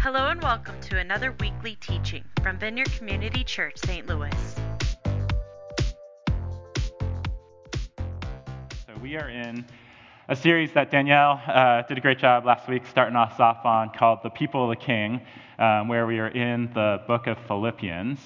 Hello and welcome to another weekly teaching from Vineyard Community Church, St. Louis. So we are in a series that Danielle uh, did a great job last week starting us off on called The People of the King, um, where we are in the book of Philippians.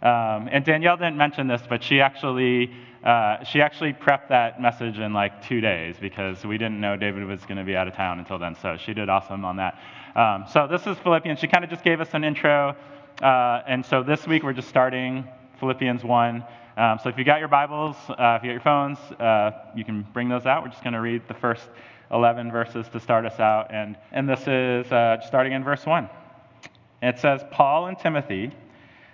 Um, and Danielle didn't mention this, but she actually uh, she actually prepped that message in like two days because we didn't know David was going to be out of town until then. So she did awesome on that. Um, so this is Philippians. She kind of just gave us an intro. Uh, and so this week we're just starting Philippians 1. Um, so if you got your Bibles, uh, if you got your phones, uh, you can bring those out. We're just going to read the first 11 verses to start us out. And, and this is uh, starting in verse 1. It says, Paul and Timothy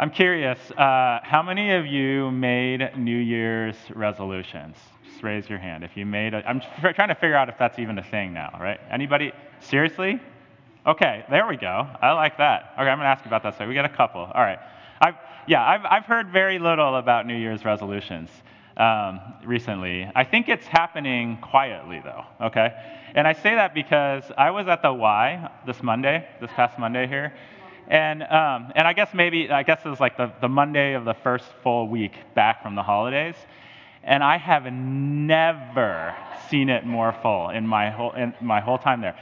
I'm curious uh, how many of you made New Year's resolutions? Just raise your hand if you made it. I'm trying to figure out if that's even a thing now, right? Anybody? Seriously? Okay, there we go. I like that. Okay, I'm going to ask you about that. So we got a couple. All right. I've, yeah, I've, I've heard very little about New Year's resolutions um, recently. I think it's happening quietly, though, okay? And I say that because I was at the Y this Monday, this past Monday here. And, um, and I guess maybe, I guess it was like the, the Monday of the first full week back from the holidays and I have never seen it more full in my whole in my whole time there.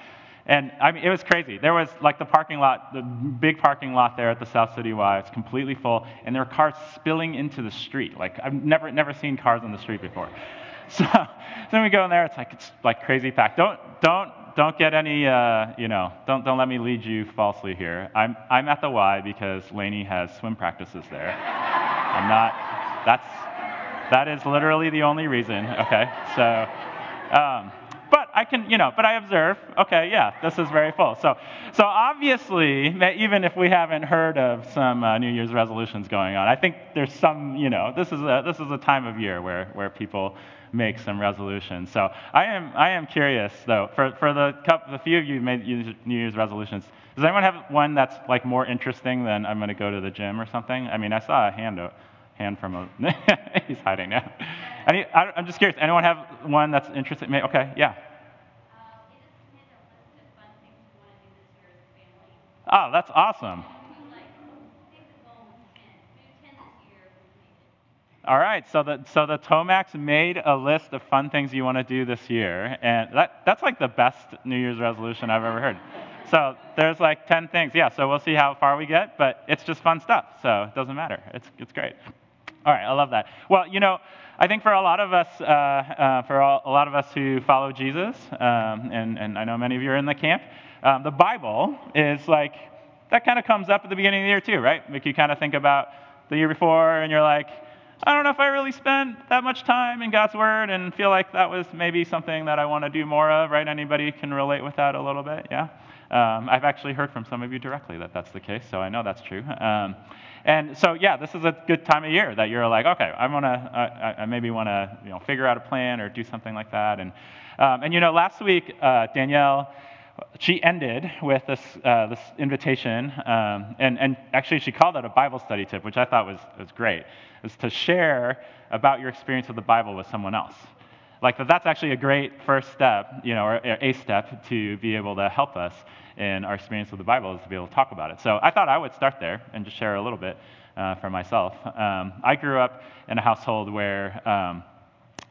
And I mean, it was crazy. There was like the parking lot, the big parking lot there at the South City Y. It's completely full, and there were cars spilling into the street. Like I've never never seen cars on the street before. So, so then we go in there. It's like it's like crazy packed. Don't don't don't get any uh, you know don't don't let me lead you falsely here. I'm I'm at the Y because Lainey has swim practices there. I'm not. That's that is literally the only reason, okay? So, um, but I can, you know, but I observe, okay, yeah, this is very full. So, so obviously, even if we haven't heard of some uh, New Year's resolutions going on, I think there's some, you know, this is a, this is a time of year where, where people make some resolutions. So I am, I am curious, though, for, for the, couple, the few of you who made New Year's resolutions, does anyone have one that's like more interesting than I'm going to go to the gym or something? I mean, I saw a hand hand from a. he's hiding now. Any, I, am just curious. Anyone have one that's interesting? Okay, yeah. Oh, that's awesome. All right, so the so the Tomacs made a list of fun things you want to do this year, and that that's like the best New Year's resolution I've ever heard. So there's like 10 things. Yeah, so we'll see how far we get, but it's just fun stuff, so it doesn't matter. It's it's great. All right, I love that. Well, you know, I think for a lot of us, uh, uh, for all, a lot of us who follow Jesus, um, and, and I know many of you are in the camp, um, the Bible is like, that kind of comes up at the beginning of the year too, right? Make you kind of think about the year before, and you're like, I don't know if I really spent that much time in God's Word and feel like that was maybe something that I want to do more of, right? Anybody can relate with that a little bit, yeah? Um, I've actually heard from some of you directly that that's the case, so I know that's true. Um, and so, yeah, this is a good time of year that you're like, okay, I want to, I, I, maybe want to, you know, figure out a plan or do something like that. And, um, and you know, last week, uh, Danielle, she ended with this, uh, this invitation, um, and, and actually she called it a Bible study tip, which I thought was, was great, is to share about your experience with the Bible with someone else. like that that's actually a great first step, you know, or a step to be able to help us in our experience with the Bible is to be able to talk about it. So I thought I would start there and just share a little bit uh, for myself. Um, I grew up in a household where um,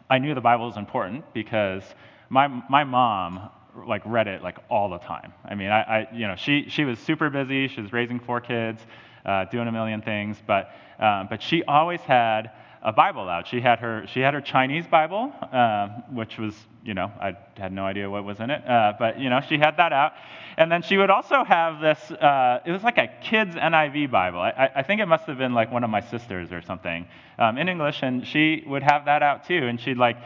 I knew the Bible was important because my my mom like read it like all the time. I mean, I, I you know she she was super busy. She was raising four kids, uh, doing a million things, but um, but she always had a Bible out. She had her she had her Chinese Bible, uh, which was you know I had no idea what was in it, uh, but you know she had that out, and then she would also have this. Uh, it was like a kids NIV Bible. I, I, think it must have been like one of my sisters or something um, in English, and she would have that out too, and she'd like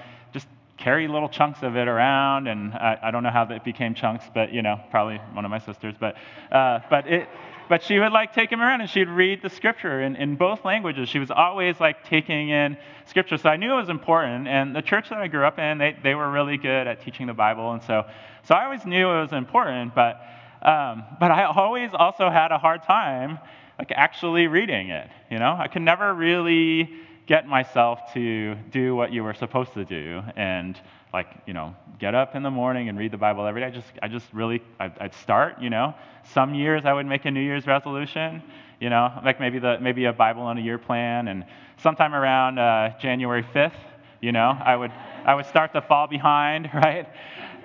carry little chunks of it around, and I, I don't know how that became chunks, but you know probably one of my sisters, but uh, but it but she would like take him around and she'd read the scripture in, in both languages. She was always like taking in scripture. So I knew it was important. And the church that I grew up in, they, they were really good at teaching the Bible. And so, so I always knew it was important, but, um, but I always also had a hard time like actually reading it. You know, I could never really get myself to do what you were supposed to do. And like you know get up in the morning and read the bible every day i just i just really I'd, I'd, start you know some years i would make a new year's resolution you know like maybe the maybe a bible on a year plan and sometime around uh, january 5th you know i would i would start to fall behind right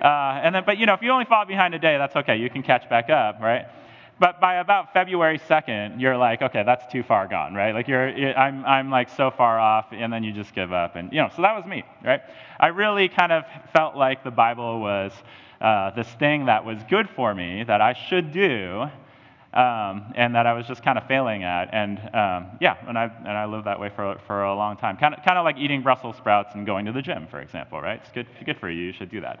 uh, and then but you know if you only fall behind a day that's okay you can catch back up right but by about February 2nd, you're like, okay, that's too far gone, right? Like you're, I'm, I'm like so far off, and then you just give up, and you know. So that was me, right? I really kind of felt like the Bible was uh, this thing that was good for me that I should do, um, and that I was just kind of failing at. And um, yeah, and I and I lived that way for for a long time. Kind of kind of like eating Brussels sprouts and going to the gym, for example, right? It's good good for you. You should do that.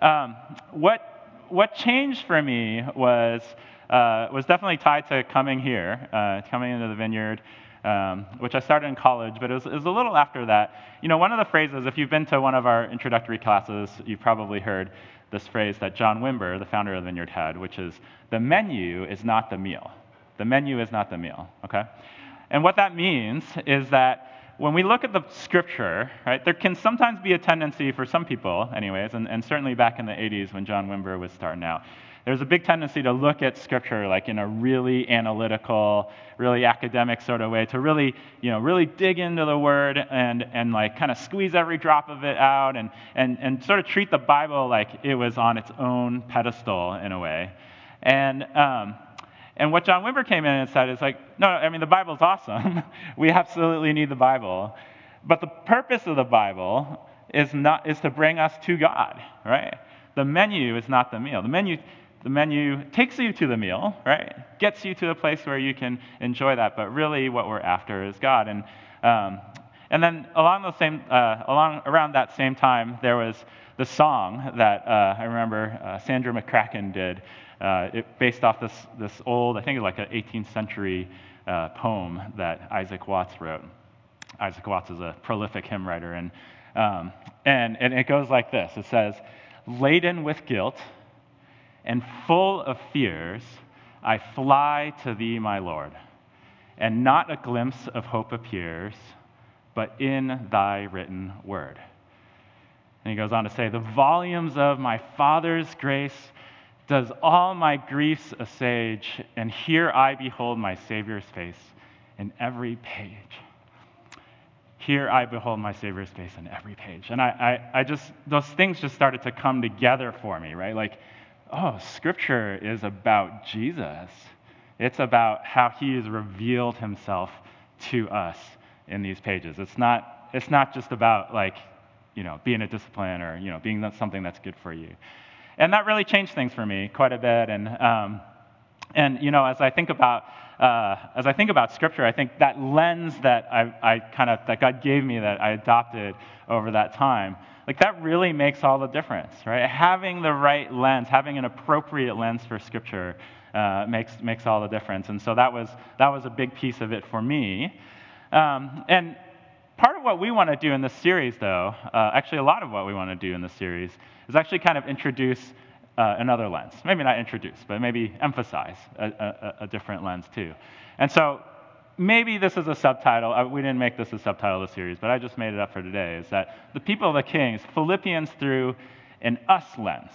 Um, what what changed for me was uh, was definitely tied to coming here, uh, coming into the vineyard, um, which I started in college, but it was, it was, a little after that. You know, one of the phrases, if you've been to one of our introductory classes, you've probably heard this phrase that John Wimber, the founder of the Vineyard, had, which is the menu is not the meal. The menu is not the meal, okay? And what that means is that when we look at the scripture, right, there can sometimes be a tendency for some people, anyways, and, and certainly back in the 80s when John Wimber was starting out, there's a big tendency to look at scripture like in a really analytical, really academic sort of way, to really, you know, really dig into the word and, and like kind of squeeze every drop of it out and, and, and sort of treat the Bible like it was on its own pedestal in a way. And, um, and what John Wimber came in and said is like, no, I mean, the Bible's awesome. we absolutely need the Bible. But the purpose of the Bible is, not, is to bring us to God, right? The menu is not the meal. The menu the menu takes you to the meal, right? Gets you to a place where you can enjoy that. But really, what we're after is God. And um, and then along the same, uh, along around that same time, there was the song that uh, I remember uh, Sandra McCracken did, uh, it, based off this this old, I think like an 18th century uh, poem that Isaac Watts wrote. Isaac Watts is a prolific hymn writer, and um, and and it goes like this. It says, "Laden with guilt." And full of fears, I fly to thee, my Lord. And not a glimpse of hope appears, but in thy written word. And he goes on to say, The volumes of my Father's grace does all my griefs assuage, and here I behold my Savior's face in every page. Here I behold my Savior's face in every page. And I, I, I just, those things just started to come together for me, right? Like, oh, Scripture is about Jesus. It's about how he has revealed himself to us in these pages. It's not, it's not just about like, you know, being a discipline or, you know, being something that's good for you. And that really changed things for me quite a bit. And, um, and you know, as I think about, uh, as I think about Scripture, I think that lens that I, I kind of, that God gave me that I adopted over that time like that really makes all the difference, right? Having the right lens, having an appropriate lens for Scripture uh, makes, makes all the difference. And so that was, that was a big piece of it for me. Um, and part of what we want to do in this series, though, uh, actually, a lot of what we want to do in this series, is actually kind of introduce another lens. Maybe not introduce, but maybe emphasize a, a, a different lens, too. And so maybe this is a subtitle. Uh, we didn't make this a subtitle of the series, but I just made it up for today. Is that the people of the kings, Philippians through an us lens.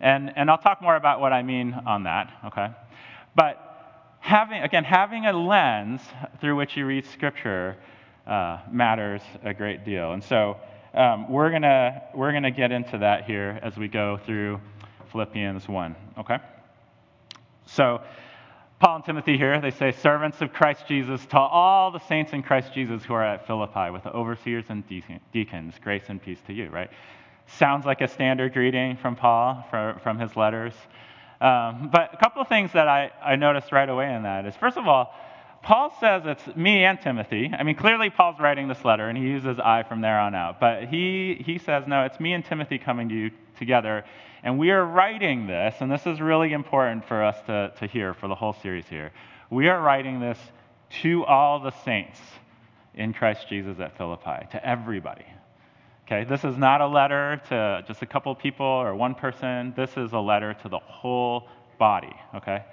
And, and I'll talk more about what I mean on that, okay? But having, again, having a lens through which you read Scripture uh, matters a great deal. And so um, we're going we're gonna get into that here as we go through Philippians 1, okay? So, Paul and Timothy here, they say, servants of Christ Jesus, to all the saints in Christ Jesus who are at Philippi, with the overseers and deacons, grace and peace to you, right? Sounds like a standard greeting from Paul for, from his letters. Um, but a couple of things that I, I noticed right away in that is, first of all, Paul says it's me and Timothy. I mean, clearly Paul's writing this letter, and he uses I from there on out. But he, he says, no, it's me and Timothy coming to you together. And we are writing this, and this is really important for us to, to hear for the whole series here. We are writing this to all the saints in Christ Jesus at Philippi, to everybody. Okay, this is not a letter to just a couple people or one person. This is a letter to the whole body, okay?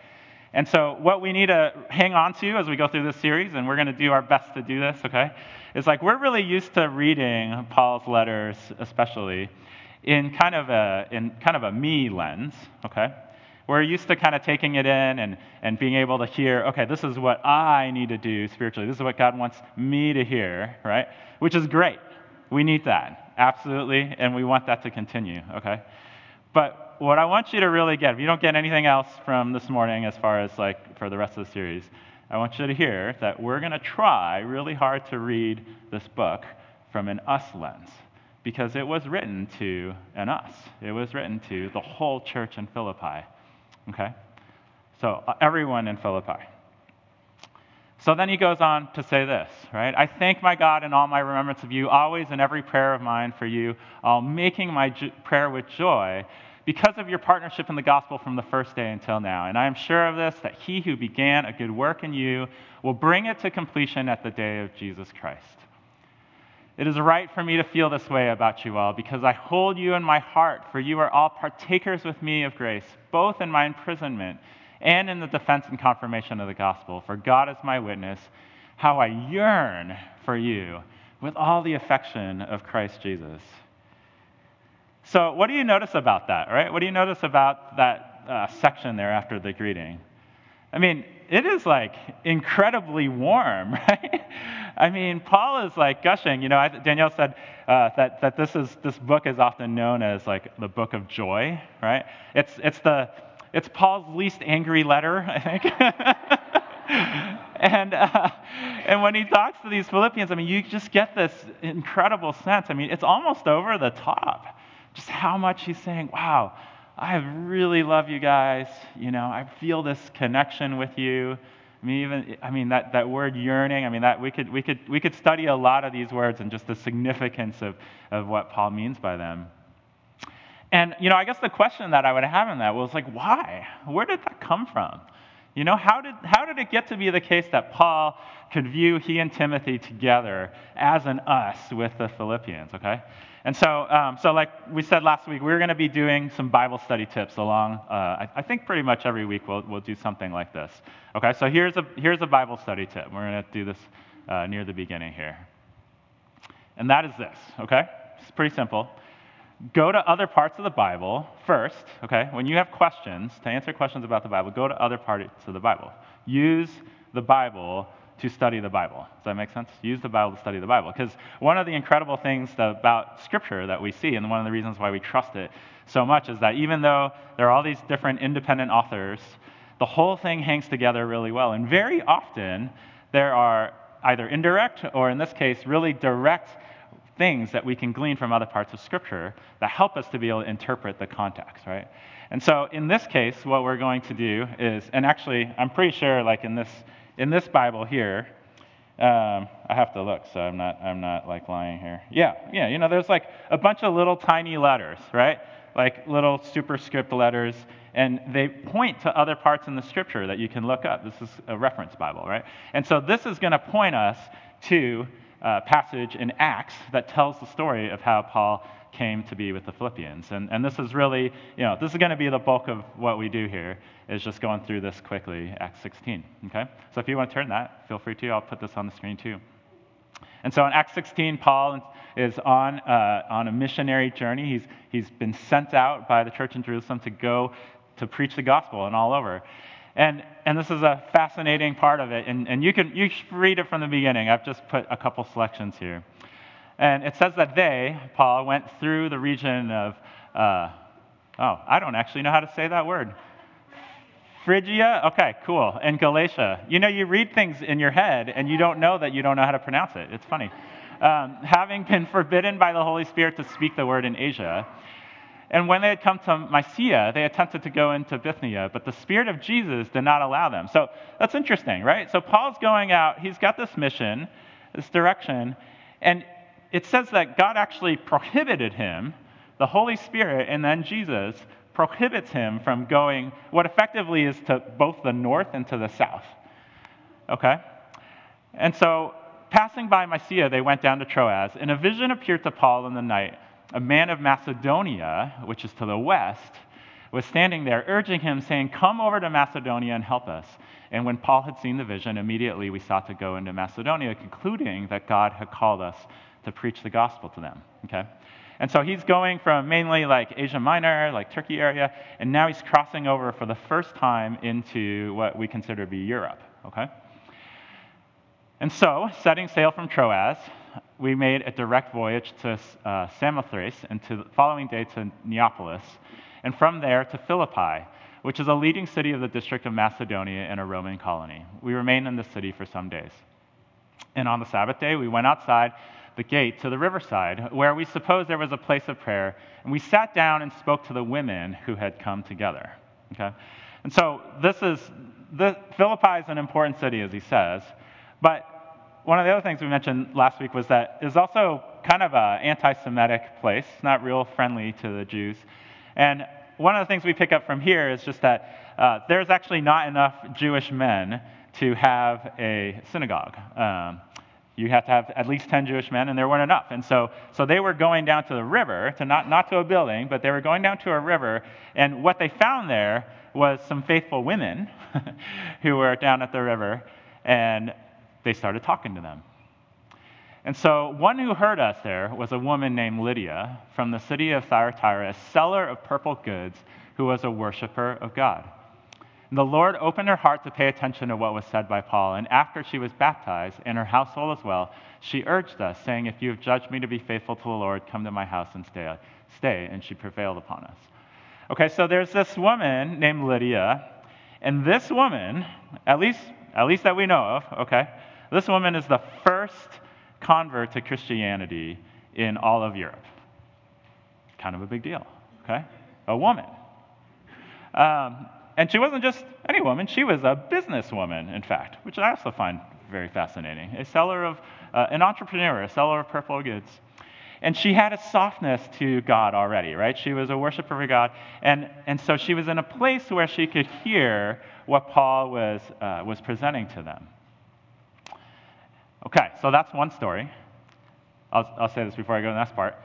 And so, what we need to hang on to as we go through this series, and we're going to do our best to do this, okay, is like we're really used to reading Paul's letters, especially in kind of a in kind of a me lens, okay. We're used to kind of taking it in and, and being able to hear, okay, this is what I need to do spiritually. This is what God wants me to hear, right? Which is great. We need that, absolutely, and we want that to continue, okay? But what I want you to really get, if you don't get anything else from this morning as far as like for the rest of the series, I want you to hear that we're going to try really hard to read this book from an us lens because it was written to an us. It was written to the whole church in Philippi. Okay? So, uh, everyone in Philippi. So then he goes on to say this, right? I thank my God in all my remembrance of you, always in every prayer of mine for you, all making my prayer with joy because of your partnership in the gospel from the first day until now. And I am sure of this, that he who began a good work in you will bring it to completion at the day of Jesus Christ. It is right for me to feel this way about you all, because I hold you in my heart, for you are all partakers with me of grace, both in my imprisonment and in the defense and confirmation of the gospel. For God is my witness, how I yearn for you with all the affection of Christ Jesus. So, what do you notice about that, right? What do you notice about that uh, section there after the greeting? I mean, it is like incredibly warm, right? I mean, Paul is like gushing. You know, Danielle said uh, that, that this, is, this book is often known as like the book of joy, right? It's, it's the, it's Paul's least angry letter, I think. and, uh, and when he talks to these Philippians, I mean, you just get this incredible sense. I mean, it's almost over the top. Just how much he's saying, wow, I really love you guys. You know, I feel this connection with you. I mean, even I mean that, that word yearning. I mean that we could we could we could study a lot of these words and just the significance of, of what Paul means by them. And, you know, I guess the question that I would have in that was like, why? Where did that come from? You know, how did, how did it get to be the case that Paul could view he and Timothy together as an us with the Philippians, okay? And so, um, so like we said last week, we're going to be doing some Bible study tips along. Uh, I, I, think pretty much every week we'll, we'll do something like this. Okay, so here's a, here's a Bible study tip. We're going to do this uh, near the beginning here. And that is this, okay? It's pretty simple go to other parts of the Bible first, okay? When you have questions, to answer questions about the Bible, go to other parts of the Bible. Use the Bible to study the Bible. Does that make sense? Use the Bible to study the Bible. Because one of the incredible things about Scripture that we see, and one of the reasons why we trust it so much, is that even though there are all these different independent authors, the whole thing hangs together really well. And very often, there are either indirect or, in this case, really direct things that we can glean from other parts of Scripture that help us to be able to interpret the context, right? And so in this case, what we're going to do is, and actually, I'm pretty sure, like in this in this Bible here, um, I have to look, so I'm not I'm not like lying here. Yeah, yeah, you know, there's like a bunch of little tiny letters, right? Like little superscript letters, and they point to other parts in the Scripture that you can look up. This is a reference Bible, right? And so this is going to point us to a passage in Acts that tells the story of how Paul came to be with the Philippians. And, and this is really, you know, this is going to be the bulk of what we do here, is just going through this quickly, Acts 16. Okay? So if you want to turn that, feel free to. I'll put this on the screen too. And so in Acts 16, Paul is on, uh, on a missionary journey. He's, he's been sent out by the church in Jerusalem to go to preach the gospel and all over. And, and this is a fascinating part of it. And, and you can you read it from the beginning. I've just put a couple selections here. And it says that they, Paul, went through the region of, uh, oh, I don't actually know how to say that word. Phrygia? Okay, cool. And Galatia. You know, you read things in your head and you don't know that you don't know how to pronounce it. It's funny. Um, having been forbidden by the Holy Spirit to speak the word in Asia. And when they had come to Mysia, they attempted to go into Bithynia, but the Spirit of Jesus did not allow them. So that's interesting, right? So Paul's going out, he's got this mission, this direction, and it says that God actually prohibited him, the Holy Spirit, and then Jesus prohibits him from going what effectively is to both the north and to the south. Okay? And so, passing by Mysia, they went down to Troas, and a vision appeared to Paul in the night. A man of Macedonia, which is to the west, was standing there, urging him, saying, Come over to Macedonia and help us. And when Paul had seen the vision, immediately we sought to go into Macedonia, concluding that God had called us to preach the gospel to them. Okay? And so he's going from mainly like Asia Minor, like Turkey area, and now he's crossing over for the first time into what we consider to be Europe. Okay? And so, setting sail from Troas, we made a direct voyage to uh, Samothrace and to the following day to Neapolis, and from there to Philippi, which is a leading city of the district of Macedonia and a Roman colony. We remained in the city for some days. And on the Sabbath day, we went outside the gate to the riverside, where we supposed there was a place of prayer, and we sat down and spoke to the women who had come together. Okay? And so this is the, Philippi is an important city, as he says, but one of the other things we mentioned last week was that it's also kind of an anti-Semitic place, not real friendly to the Jews. And one of the things we pick up from here is just that uh, there's actually not enough Jewish men to have a synagogue. Um, you have to have at least 10 Jewish men, and there weren't enough. And so, so they were going down to the river, to not, not to a building, but they were going down to a river. And what they found there was some faithful women who were down at the river, and they started talking to them. And so, one who heard us there was a woman named Lydia from the city of Thyatira, a seller of purple goods who was a worshiper of God. And the Lord opened her heart to pay attention to what was said by Paul. And after she was baptized, and her household as well, she urged us, saying, If you have judged me to be faithful to the Lord, come to my house and stay. stay. And she prevailed upon us. Okay, so there's this woman named Lydia. And this woman, at least, at least that we know of, okay, this woman is the first convert to Christianity in all of Europe. Kind of a big deal, okay? A woman. Um, and she wasn't just any woman, she was a businesswoman, in fact, which I also find very fascinating. A seller of, uh, an entrepreneur, a seller of purple goods. And she had a softness to God already, right? She was a worshiper of God. And, and so she was in a place where she could hear what Paul was, uh, was presenting to them. Okay, so that's one story. I'll, I'll say this before I go to the next part.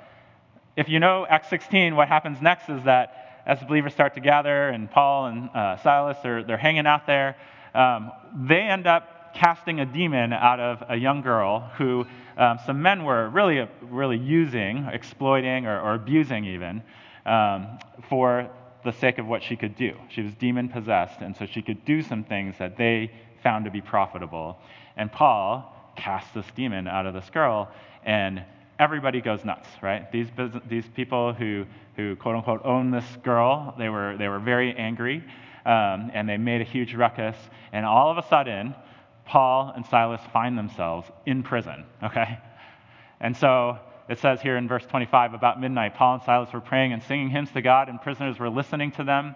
If you know Acts 16, what happens next is that as the believers start to gather, and Paul and uh, Silas, they're, they're hanging out there, um, they end up casting a demon out of a young girl who um, some men were really, really using, exploiting, or, or abusing even, um, for the sake of what she could do. She was demon possessed, and so she could do some things that they found to be profitable. And Paul casts this demon out of this girl, and everybody goes nuts, right? These, these people who, who quote unquote own this girl, they were, they were very angry um, and they made a huge ruckus. And all of a sudden, Paul and Silas find themselves in prison, okay? And so it says here in verse 25 about midnight, Paul and Silas were praying and singing hymns to God, and prisoners were listening to them.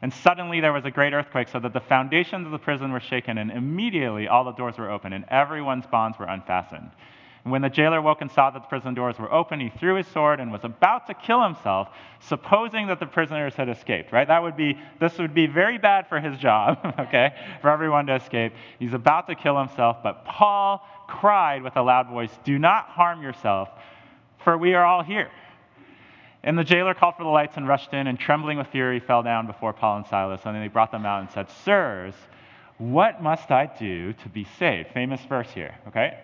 And suddenly there was a great earthquake, so that the foundations of the prison were shaken, and immediately all the doors were open, and everyone's bonds were unfastened. And when the jailer woke and saw that the prison doors were open, he threw his sword and was about to kill himself, supposing that the prisoners had escaped, right? That would be, this would be very bad for his job, okay, for everyone to escape. He's about to kill himself, but Paul cried with a loud voice, Do not harm yourself, for we are all here. And the jailer called for the lights and rushed in, and trembling with fury, fell down before Paul and Silas. And then they brought them out and said, Sirs, what must I do to be saved? Famous verse here, okay?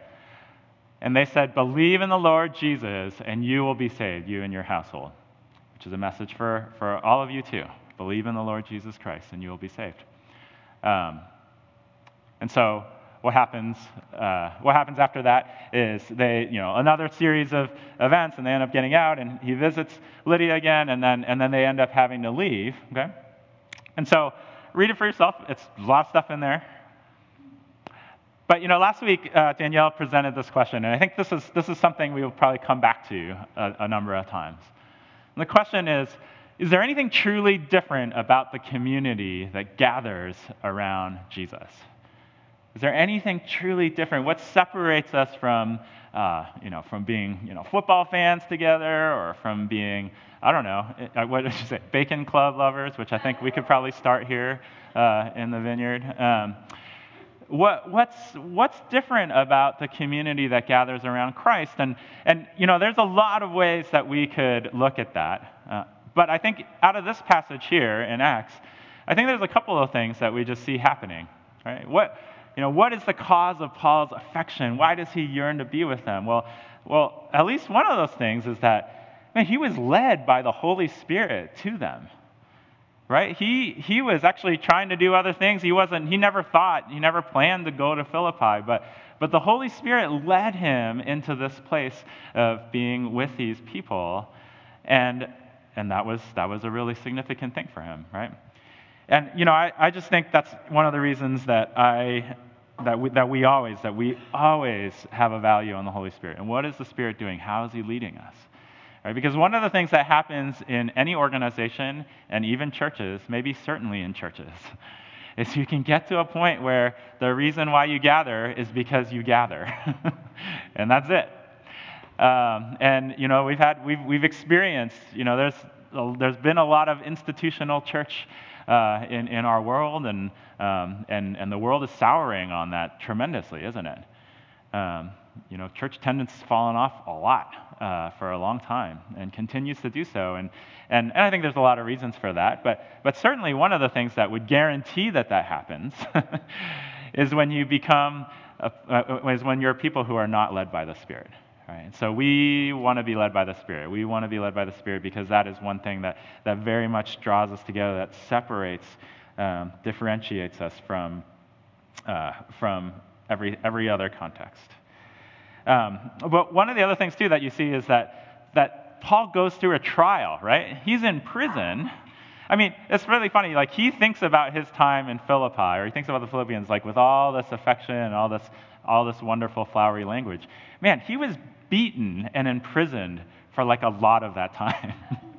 And they said, Believe in the Lord Jesus, and you will be saved, you and your household. Which is a message for, for all of you too. Believe in the Lord Jesus Christ, and you will be saved. Um, and so what happens, uh, what happens after that is they, you know, another series of events, and they end up getting out, and he visits Lydia again, and then, and then they end up having to leave, okay? And so read it for yourself. It's a lot of stuff in there. But, you know, last week uh, Danielle presented this question, and I think this is, this is something we will probably come back to a, a number of times. And the question is, is there anything truly different about the community that gathers around Jesus? Is there anything truly different? What separates us from, uh, you know, from being, you know, football fans together, or from being, I don't know, uh, what did you say, bacon club lovers, which I think we could probably start here uh, in the vineyard. Um, what, what's, what's different about the community that gathers around Christ? And, and, you know, there's a lot of ways that we could look at that. Uh, but I think out of this passage here in Acts, I think there's a couple of things that we just see happening. Right? What, you know, what is the cause of Paul's affection? Why does he yearn to be with them? Well, well, at least one of those things is that man, he was led by the Holy Spirit to them. Right? He he was actually trying to do other things. He wasn't, he never thought, he never planned to go to Philippi, but but the Holy Spirit led him into this place of being with these people. And and that was that was a really significant thing for him, right? And, you know, I, I just think that's one of the reasons that I, that we, that we always, that we always have a value on the Holy Spirit. And what is the Spirit doing? How is He leading us? Right? Because one of the things that happens in any organization and even churches, maybe certainly in churches, is you can get to a point where the reason why you gather is because you gather. and that's it. Um, and, you know, we've had, we've, we've experienced, you know, there's, there's been a lot of institutional church uh, in, in our world, and, um, and, and the world is souring on that tremendously, isn't it? Um, you know, church attendance has fallen off a lot uh, for a long time and continues to do so. And, and, and I think there's a lot of reasons for that. But, but certainly one of the things that would guarantee that that happens is when you become, uh, is when you're people who are not led by the Spirit. Right? So we want to be led by the Spirit. We want to be led by the Spirit because that is one thing that, that very much draws us together, that separates, um, differentiates us from, uh, from every, every other context. Um, but one of the other things, too, that you see is that, that Paul goes through a trial, right? He's in prison. I mean, it's really funny. Like, he thinks about his time in Philippi, or he thinks about the Philippians, like, with all this affection and all this, all this wonderful, flowery language. Man, he was beaten and imprisoned for like a lot of that time.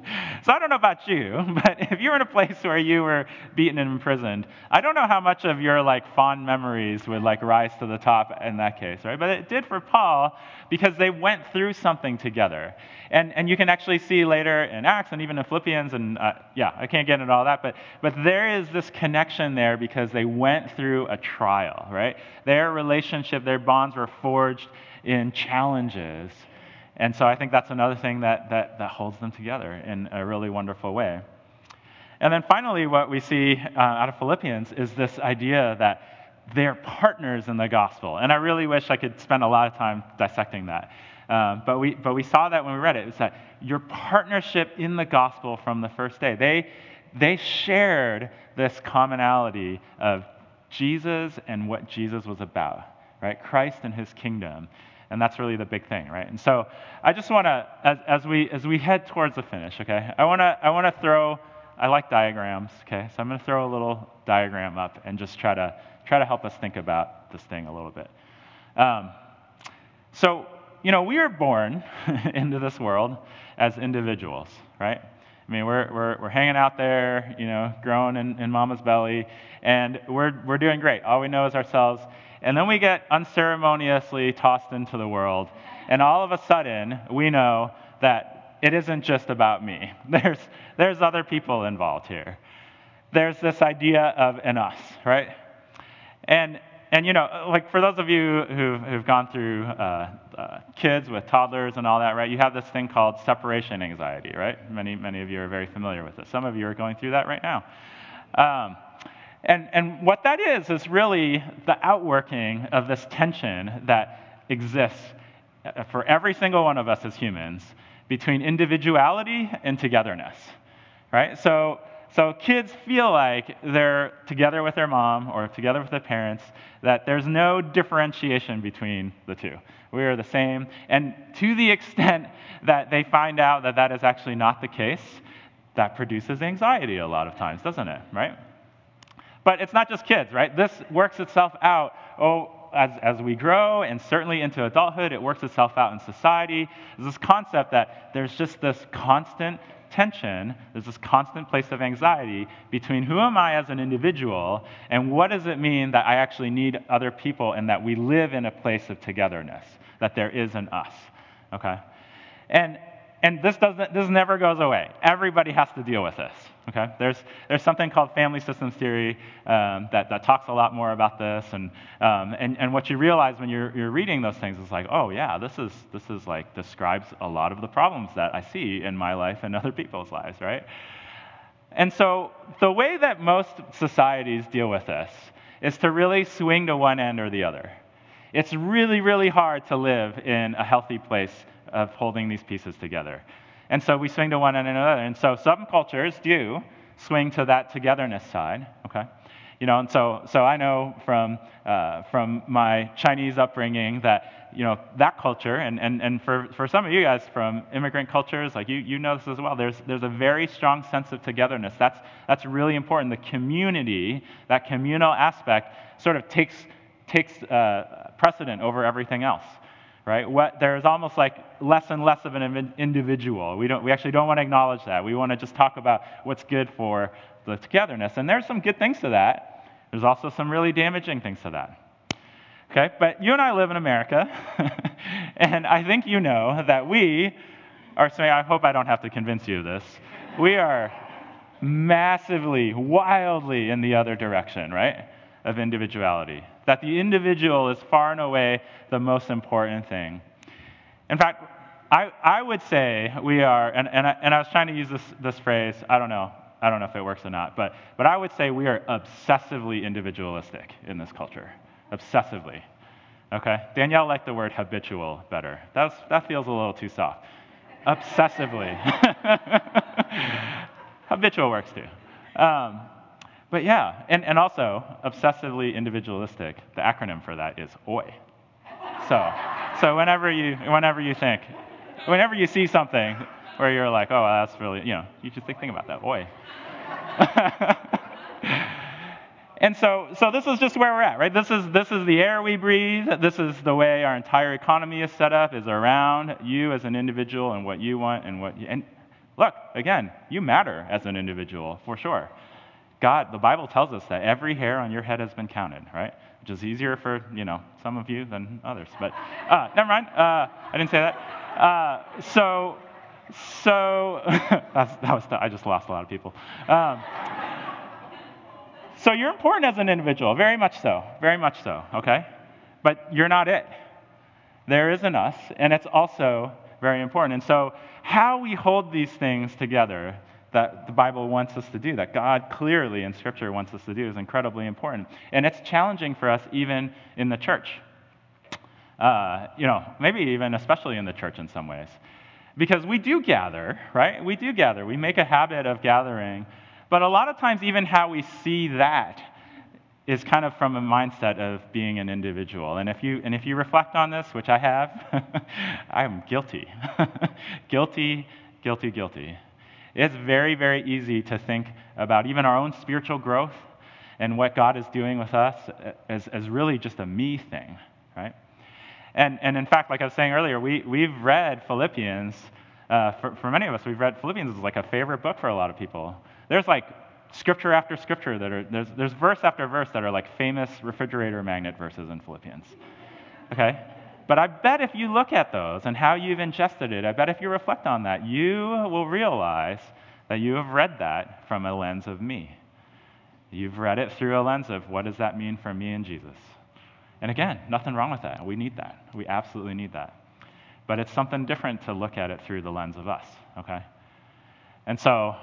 so I don't know about you, but if you're in a place where you were beaten and imprisoned, I don't know how much of your like fond memories would like rise to the top in that case, right? But it did for Paul because they went through something together. And, and you can actually see later in Acts and even in Philippians, and uh, yeah, I can't get into all that, but, but there is this connection there because they went through a trial, right? Their relationship, their bonds were forged in challenges. And so I think that's another thing that, that, that holds them together in a really wonderful way. And then finally, what we see uh, out of Philippians is this idea that they're partners in the gospel. And I really wish I could spend a lot of time dissecting that. Uh, but, we, but we saw that when we read it. It's that your partnership in the gospel from the first day. They, they shared this commonality of Jesus and what Jesus was about, right? Christ and his kingdom. And that's really the big thing, right? And so I just want to, as, as, we, as we head towards the finish, okay, I want to I wanna throw, I like diagrams, okay? So I'm going to throw a little diagram up and just try to, try to help us think about this thing a little bit. Um, so, you know, we are born into this world as individuals, right? I mean, we're, we're, we're hanging out there, you know, growing in, in mama's belly, and we're, we're doing great. All we know is ourselves. And then we get unceremoniously tossed into the world. And all of a sudden, we know that it isn't just about me. There's, there's other people involved here. There's this idea of an us, right? And, and you know, like for those of you who've, who've gone through uh, uh, kids with toddlers and all that, right? You have this thing called separation anxiety, right? Many, many of you are very familiar with it. Some of you are going through that right now. Um, and, and what that is, is really the outworking of this tension that exists uh, for every single one of us as humans between individuality and togetherness, right? So, so kids feel like they're together with their mom or together with their parents, that there's no differentiation between the two. We are the same. And to the extent that they find out that that is actually not the case, that produces anxiety a lot of times, doesn't it, right? But it's not just kids, right? This works itself out. Oh, as, as we grow and certainly into adulthood, it works itself out in society. There's this concept that there's just this constant tension, there's this constant place of anxiety between who am I as an individual and what does it mean that I actually need other people and that we live in a place of togetherness, that there is an us. Okay? And and this doesn't this never goes away. Everybody has to deal with this. Okay, there's there's something called family systems theory um, that, that talks a lot more about this, and um, and and what you realize when you're you're reading those things is like, oh yeah, this is this is like describes a lot of the problems that I see in my life and other people's lives, right? And so the way that most societies deal with this is to really swing to one end or the other. It's really really hard to live in a healthy place of holding these pieces together. And so we swing to one and another. And so some cultures do swing to that togetherness side, okay? You know, and so, so I know from, uh, from my Chinese upbringing that, you know, that culture, and, and, and for, for some of you guys from immigrant cultures, like you, you know this as well, there's, there's a very strong sense of togetherness. That's, that's really important. The community, that communal aspect, sort of takes, takes uh, precedent over everything else right? What, there's almost like less and less of an individual. We, don't, we actually don't want to acknowledge that. We want to just talk about what's good for the togetherness. And there's some good things to that. There's also some really damaging things to that. Okay, but you and I live in America, and I think you know that we are saying, I hope I don't have to convince you of this. We are massively, wildly in the other direction, right? Of individuality that the individual is far and away the most important thing. In fact, I, I would say we are, and, and, I, and I was trying to use this, this phrase, I don't know, I don't know if it works or not, but, but I would say we are obsessively individualistic in this culture. Obsessively. Okay? Danielle liked the word habitual better. That's, that feels a little too soft. Obsessively. Habitual works too. Um, but yeah, and, and also obsessively individualistic. The acronym for that is OI. So, so whenever you whenever you think, whenever you see something where you're like, oh, that's really, you know, you just think, think about that, OI. and so, so this is just where we're at, right? This is this is the air we breathe. This is the way our entire economy is set up, is around you as an individual and what you want and what. You, and look, again, you matter as an individual for sure. God, the Bible tells us that every hair on your head has been counted, right? Which is easier for, you know, some of you than others. But uh, never mind. Uh, I didn't say that. Uh, so, so that was, I just lost a lot of people. Um, so you're important as an individual, very much so, very much so, okay? But you're not it. There is an us, and it's also very important. And so, how we hold these things together that the Bible wants us to do, that God clearly in Scripture wants us to do, is incredibly important. And it's challenging for us even in the church. Uh, you know, maybe even especially in the church in some ways. Because we do gather, right? We do gather. We make a habit of gathering. But a lot of times, even how we see that is kind of from a mindset of being an individual. And if you, and if you reflect on this, which I have, I am guilty. guilty, guilty, guilty. It's very, very easy to think about even our own spiritual growth and what God is doing with us as, as really just a me thing, right? And, and in fact, like I was saying earlier, we, we've read Philippians. Uh, for, for many of us, we've read Philippians is like a favorite book for a lot of people. There's like scripture after scripture that are, there's, there's verse after verse that are like famous refrigerator magnet verses in Philippians. Okay? But I bet if you look at those and how you've ingested it, I bet if you reflect on that, you will realize that you have read that from a lens of me. You've read it through a lens of what does that mean for me and Jesus? And again, nothing wrong with that. We need that. We absolutely need that. but it's something different to look at it through the lens of us, okay? And so,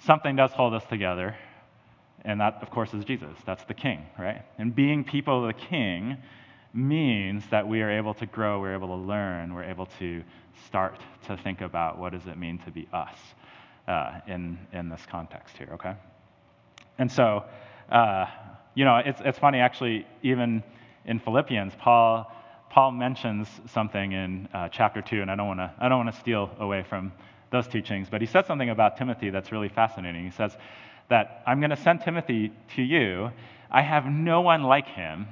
something does hold us together, and that, of course, is Jesus. That's the King, right? And being people of the King means that we are able to grow, we're able to learn, we're able to start to think about what does it mean to be us uh, in, in this context here, okay? And so, uh, you know, it's, it's funny actually, even in Philippians, Paul, Paul mentions something in uh, chapter 2, and I don't want to steal away from those teachings, but he says something about Timothy that's really fascinating. He says that I'm going to send Timothy to you. I have no one like him,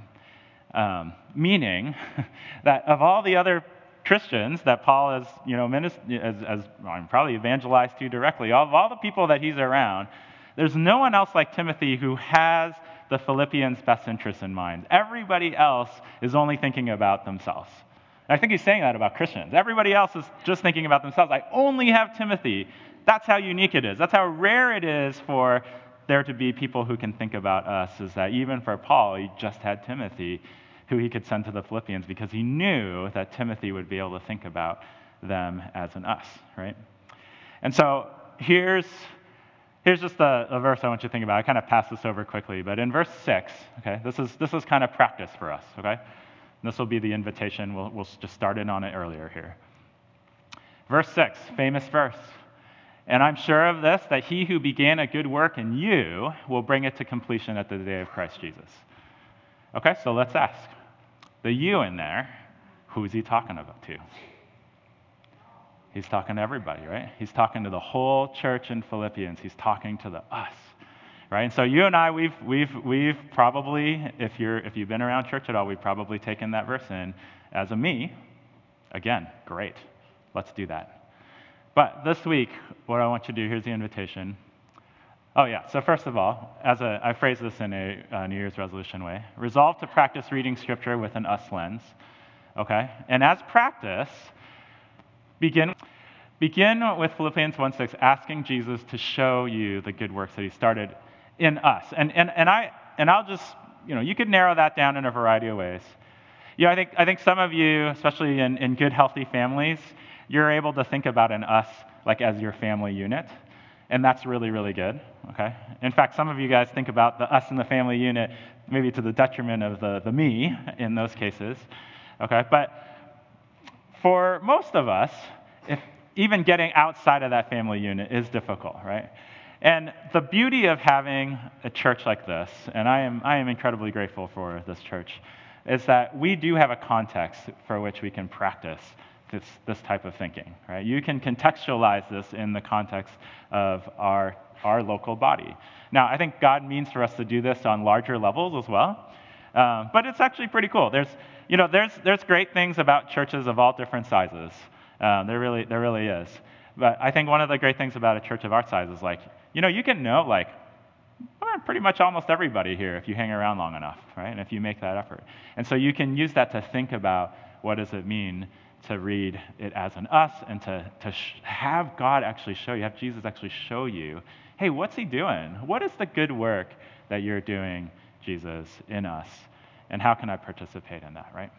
um, meaning that of all the other Christians that Paul has, you know, minist- as, as well, probably evangelized to directly, of all the people that he's around, there's no one else like Timothy who has the Philippians' best interests in mind. Everybody else is only thinking about themselves. And I think he's saying that about Christians. Everybody else is just thinking about themselves. I only have Timothy. That's how unique it is. That's how rare it is for there to be people who can think about us, is that even for Paul, he just had Timothy who he could send to the Philippians because he knew that Timothy would be able to think about them as an us, right? And so here's Here's just a, a, verse I want you to think about. I kind of pass this over quickly, but in verse 6, okay, this is, this is kind of practice for us, okay? This will be the invitation. We'll, we'll just start in on it earlier here. Verse 6, famous verse. And I'm sure of this, that he who began a good work in you will bring it to completion at the day of Christ Jesus. Okay, so let's ask. The you in there, who's he talking about to? He's talking to everybody, right? He's talking to the whole church in Philippians. He's talking to the us, right? And so you and I, we've, we've, we've probably, if, you're, if you've been around church at all, we've probably taken that verse in as a me. Again, great. Let's do that. But this week, what I want you to do, here's the invitation. Oh, yeah. So, first of all, as a, I phrase this in a, a New Year's resolution way resolve to practice reading Scripture with an us lens. Okay? And as practice, Begin, begin with Philippians 1:6, asking Jesus to show you the good works that he started in us. And, and, and, I, and I'll just, you know, you could narrow that down in a variety of ways. You know, I think, I think some of you, especially in, in good, healthy families, you're able to think about an us like as your family unit. And that's really, really good. Okay? In fact, some of you guys think about the us and the family unit maybe to the detriment of the, the me in those cases. Okay? But for most of us, if even getting outside of that family unit is difficult, right? And the beauty of having a church like this, and I am, I am incredibly grateful for this church, is that we do have a context for which we can practice this, this type of thinking, right? You can contextualize this in the context of our, our local body. Now, I think God means for us to do this on larger levels as well, um, but it's actually pretty cool. There's, you know, there's, there's great things about churches of all different sizes. Um, there, really, there really is. But I think one of the great things about a church of our size is like, you know, you can know like pretty much almost everybody here if you hang around long enough, right? And if you make that effort. And so you can use that to think about what does it mean to read it as an us and to, to sh- have God actually show you, have Jesus actually show you, hey, what's he doing? What is the good work that you're doing, Jesus, in us? And how can I participate in that, right?